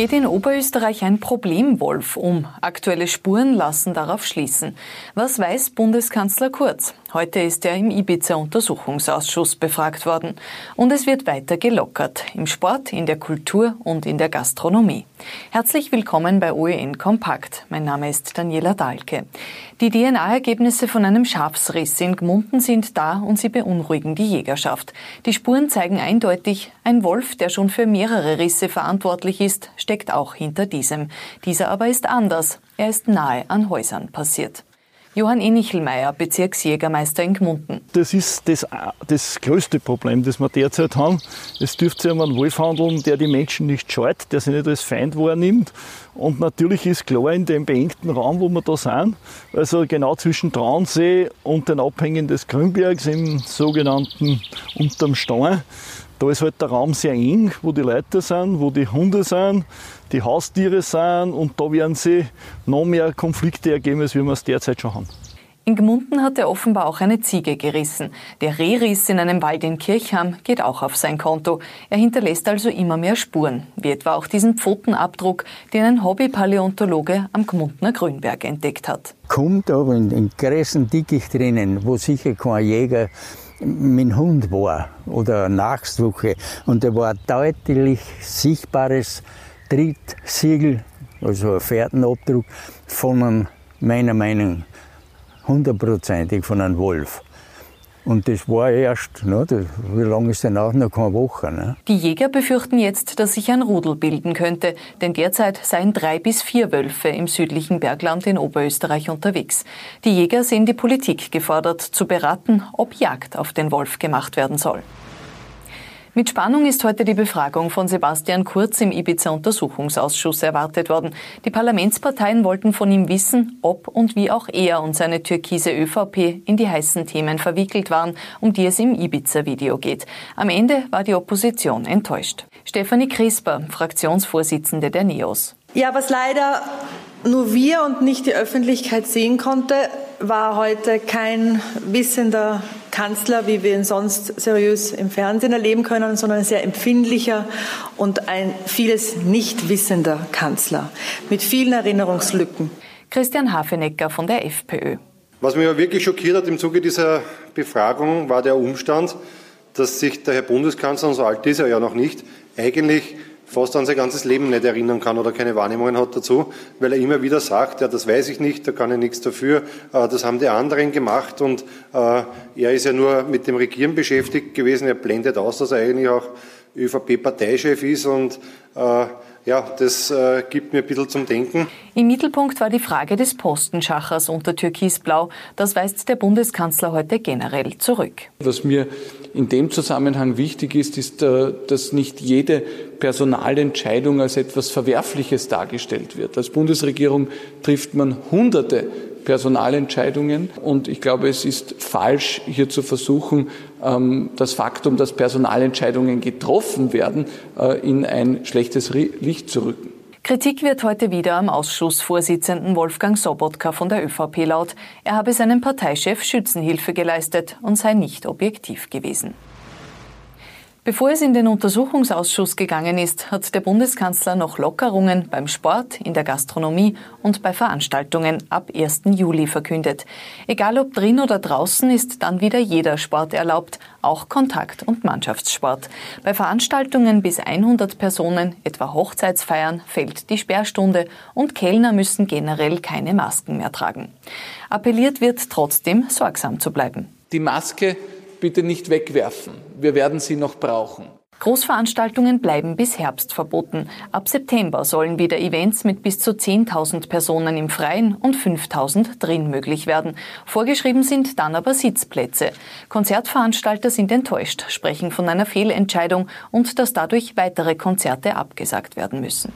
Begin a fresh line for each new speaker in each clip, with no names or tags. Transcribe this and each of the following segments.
Geht in Oberösterreich ein Problemwolf um? Aktuelle Spuren lassen darauf schließen. Was weiß Bundeskanzler Kurz? Heute ist er im Ibiza-Untersuchungsausschuss befragt worden. Und es wird weiter gelockert. Im Sport, in der Kultur und in der Gastronomie. Herzlich willkommen bei OEN Kompakt. Mein Name ist Daniela Dahlke. Die DNA-Ergebnisse von einem Schafsriss in Gmunden sind da und sie beunruhigen die Jägerschaft. Die Spuren zeigen eindeutig, ein Wolf, der schon für mehrere Risse verantwortlich ist, steckt auch hinter diesem. Dieser aber ist anders. Er ist nahe an Häusern passiert. Johann Enichelmeier, Bezirksjägermeister in Gmunden.
Das ist das, das größte Problem, das wir derzeit haben. Es dürfte sich um einen Wolf handeln, der die Menschen nicht scheut, der sie nicht als Feind wahrnimmt. Und natürlich ist klar, in dem beengten Raum, wo wir da sind, also genau zwischen Traunsee und den Abhängen des Grünbergs im sogenannten Unterm Stein, da ist halt der Raum sehr eng, wo die Leute sind, wo die Hunde sind, die Haustiere sind und da werden sie noch mehr Konflikte ergeben, als wir es derzeit schon haben.
In Gmunden hat er offenbar auch eine Ziege gerissen. Der Rehriss in einem Wald in Kirchham geht auch auf sein Konto. Er hinterlässt also immer mehr Spuren, wie etwa auch diesen Pfotenabdruck, den ein Hobbypaläontologe am Gmundner Grünberg entdeckt hat.
Kommt aber in den großen Dickicht drinnen, wo sicher kein Jäger mit Hund war oder Nachsuche. Und da war deutlich sichtbares Trittsiegel, also ein Fährtenabdruck von einem, meiner Meinung hundertprozentig von einem Wolf. Und das war erst, ne, das, wie lange ist denn auch noch keine Woche? Ne?
Die Jäger befürchten jetzt, dass sich ein Rudel bilden könnte, denn derzeit seien drei bis vier Wölfe im südlichen Bergland in Oberösterreich unterwegs. Die Jäger sehen die Politik gefordert, zu beraten, ob Jagd auf den Wolf gemacht werden soll. Mit Spannung ist heute die Befragung von Sebastian Kurz im Ibiza-Untersuchungsausschuss erwartet worden. Die Parlamentsparteien wollten von ihm wissen, ob und wie auch er und seine türkise ÖVP in die heißen Themen verwickelt waren, um die es im Ibiza-Video geht. Am Ende war die Opposition enttäuscht. Stefanie Crisper, Fraktionsvorsitzende der NEOS.
Ja, was leider nur wir und nicht die Öffentlichkeit sehen konnte, war heute kein wissender Kanzler, wie wir ihn sonst seriös im Fernsehen erleben können, sondern ein sehr empfindlicher und ein vieles nicht wissender Kanzler mit vielen Erinnerungslücken.
Christian Hafenecker von der FPÖ.
Was mich wirklich schockiert hat im Zuge dieser Befragung, war der Umstand, dass sich der Herr Bundeskanzler, und so alt ist er ja noch nicht, eigentlich fast an sein ganzes Leben nicht erinnern kann oder keine Wahrnehmungen hat dazu, weil er immer wieder sagt, ja, das weiß ich nicht, da kann ich nichts dafür, äh, das haben die anderen gemacht und äh, er ist ja nur mit dem Regieren beschäftigt gewesen, er blendet aus, dass er eigentlich auch ÖVP-Parteichef ist und äh, ja, das äh, gibt mir ein bisschen zum Denken.
Im Mittelpunkt war die Frage des Postenschachers unter Türkisblau. Das weist der Bundeskanzler heute generell zurück.
Was mir in dem Zusammenhang wichtig ist, ist, äh, dass nicht jede Personalentscheidung als etwas Verwerfliches dargestellt wird. Als Bundesregierung trifft man Hunderte Personalentscheidungen. Und ich glaube, es ist falsch, hier zu versuchen, ähm, das Faktum, dass Personalentscheidungen getroffen werden, äh, in ein schlechtes Licht zu rücken.
Kritik wird heute wieder am Ausschussvorsitzenden Wolfgang Sobotka von der ÖVP laut. Er habe seinem Parteichef Schützenhilfe geleistet und sei nicht objektiv gewesen. Bevor es in den Untersuchungsausschuss gegangen ist, hat der Bundeskanzler noch Lockerungen beim Sport, in der Gastronomie und bei Veranstaltungen ab 1. Juli verkündet. Egal ob drin oder draußen ist dann wieder jeder Sport erlaubt, auch Kontakt- und Mannschaftssport. Bei Veranstaltungen bis 100 Personen, etwa Hochzeitsfeiern, fällt die Sperrstunde und Kellner müssen generell keine Masken mehr tragen. Appelliert wird trotzdem, sorgsam zu bleiben.
Die Maske bitte nicht wegwerfen. Wir werden sie noch brauchen.
Großveranstaltungen bleiben bis Herbst verboten. Ab September sollen wieder Events mit bis zu 10.000 Personen im Freien und 5.000 drin möglich werden. Vorgeschrieben sind dann aber Sitzplätze. Konzertveranstalter sind enttäuscht, sprechen von einer Fehlentscheidung und dass dadurch weitere Konzerte abgesagt werden müssen.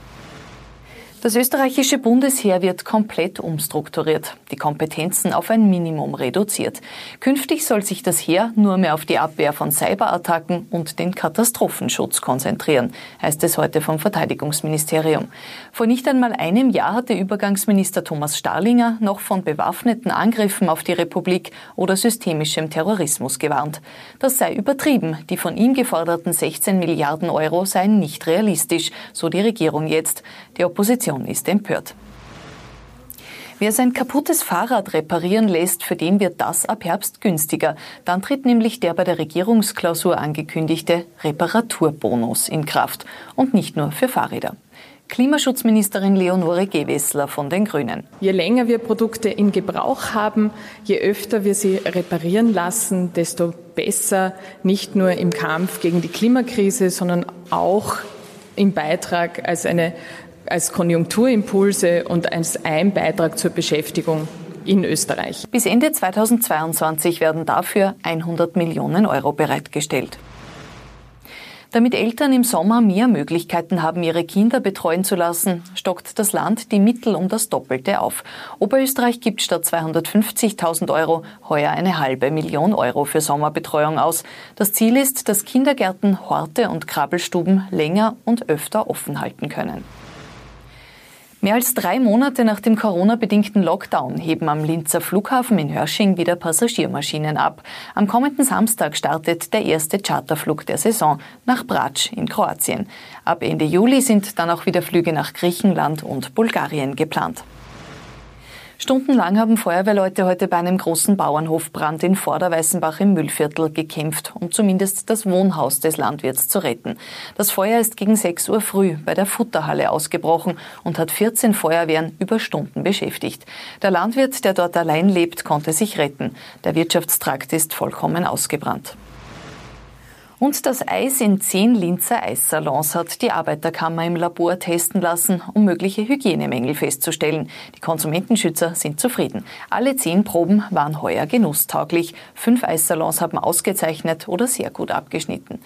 Das österreichische Bundesheer wird komplett umstrukturiert, die Kompetenzen auf ein Minimum reduziert. Künftig soll sich das Heer nur mehr auf die Abwehr von Cyberattacken und den Katastrophenschutz konzentrieren, heißt es heute vom Verteidigungsministerium. Vor nicht einmal einem Jahr hatte Übergangsminister Thomas Starlinger noch von bewaffneten Angriffen auf die Republik oder systemischem Terrorismus gewarnt. Das sei übertrieben, die von ihm geforderten 16 Milliarden Euro seien nicht realistisch, so die Regierung jetzt. Die Opposition Opposition ist empört. Wer sein kaputtes Fahrrad reparieren lässt, für den wird das ab Herbst günstiger. Dann tritt nämlich der bei der Regierungsklausur angekündigte Reparaturbonus in Kraft. Und nicht nur für Fahrräder. Klimaschutzministerin Leonore Gewessler von den Grünen.
Je länger wir Produkte in Gebrauch haben, je öfter wir sie reparieren lassen, desto besser nicht nur im Kampf gegen die Klimakrise, sondern auch im Beitrag als eine als Konjunkturimpulse und als ein Beitrag zur Beschäftigung in Österreich.
Bis Ende 2022 werden dafür 100 Millionen Euro bereitgestellt. Damit Eltern im Sommer mehr Möglichkeiten haben, ihre Kinder betreuen zu lassen, stockt das Land die Mittel um das Doppelte auf. Oberösterreich gibt statt 250.000 Euro heuer eine halbe Million Euro für Sommerbetreuung aus. Das Ziel ist, dass Kindergärten, Horte und Krabbelstuben länger und öfter offen halten können. Mehr als drei Monate nach dem Corona-bedingten Lockdown heben am Linzer Flughafen in Hörsching wieder Passagiermaschinen ab. Am kommenden Samstag startet der erste Charterflug der Saison nach Brač in Kroatien. Ab Ende Juli sind dann auch wieder Flüge nach Griechenland und Bulgarien geplant. Stundenlang haben Feuerwehrleute heute bei einem großen Bauernhofbrand in Vorderweißenbach im Müllviertel gekämpft, um zumindest das Wohnhaus des Landwirts zu retten. Das Feuer ist gegen 6 Uhr früh bei der Futterhalle ausgebrochen und hat 14 Feuerwehren über Stunden beschäftigt. Der Landwirt, der dort allein lebt, konnte sich retten. Der Wirtschaftstrakt ist vollkommen ausgebrannt. Und das Eis in zehn Linzer Eissalons hat die Arbeiterkammer im Labor testen lassen, um mögliche Hygienemängel festzustellen. Die Konsumentenschützer sind zufrieden. Alle zehn Proben waren heuer genusstauglich. Fünf Eissalons haben ausgezeichnet oder sehr gut abgeschnitten.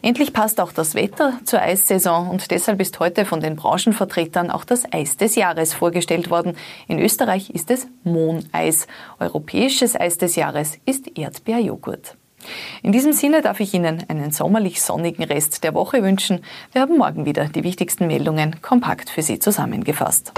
Endlich passt auch das Wetter zur Eissaison und deshalb ist heute von den Branchenvertretern auch das Eis des Jahres vorgestellt worden. In Österreich ist es Mohneis. Europäisches Eis des Jahres ist Erdbeerjoghurt. In diesem Sinne darf ich Ihnen einen sommerlich sonnigen Rest der Woche wünschen. Wir haben morgen wieder die wichtigsten Meldungen kompakt für Sie zusammengefasst.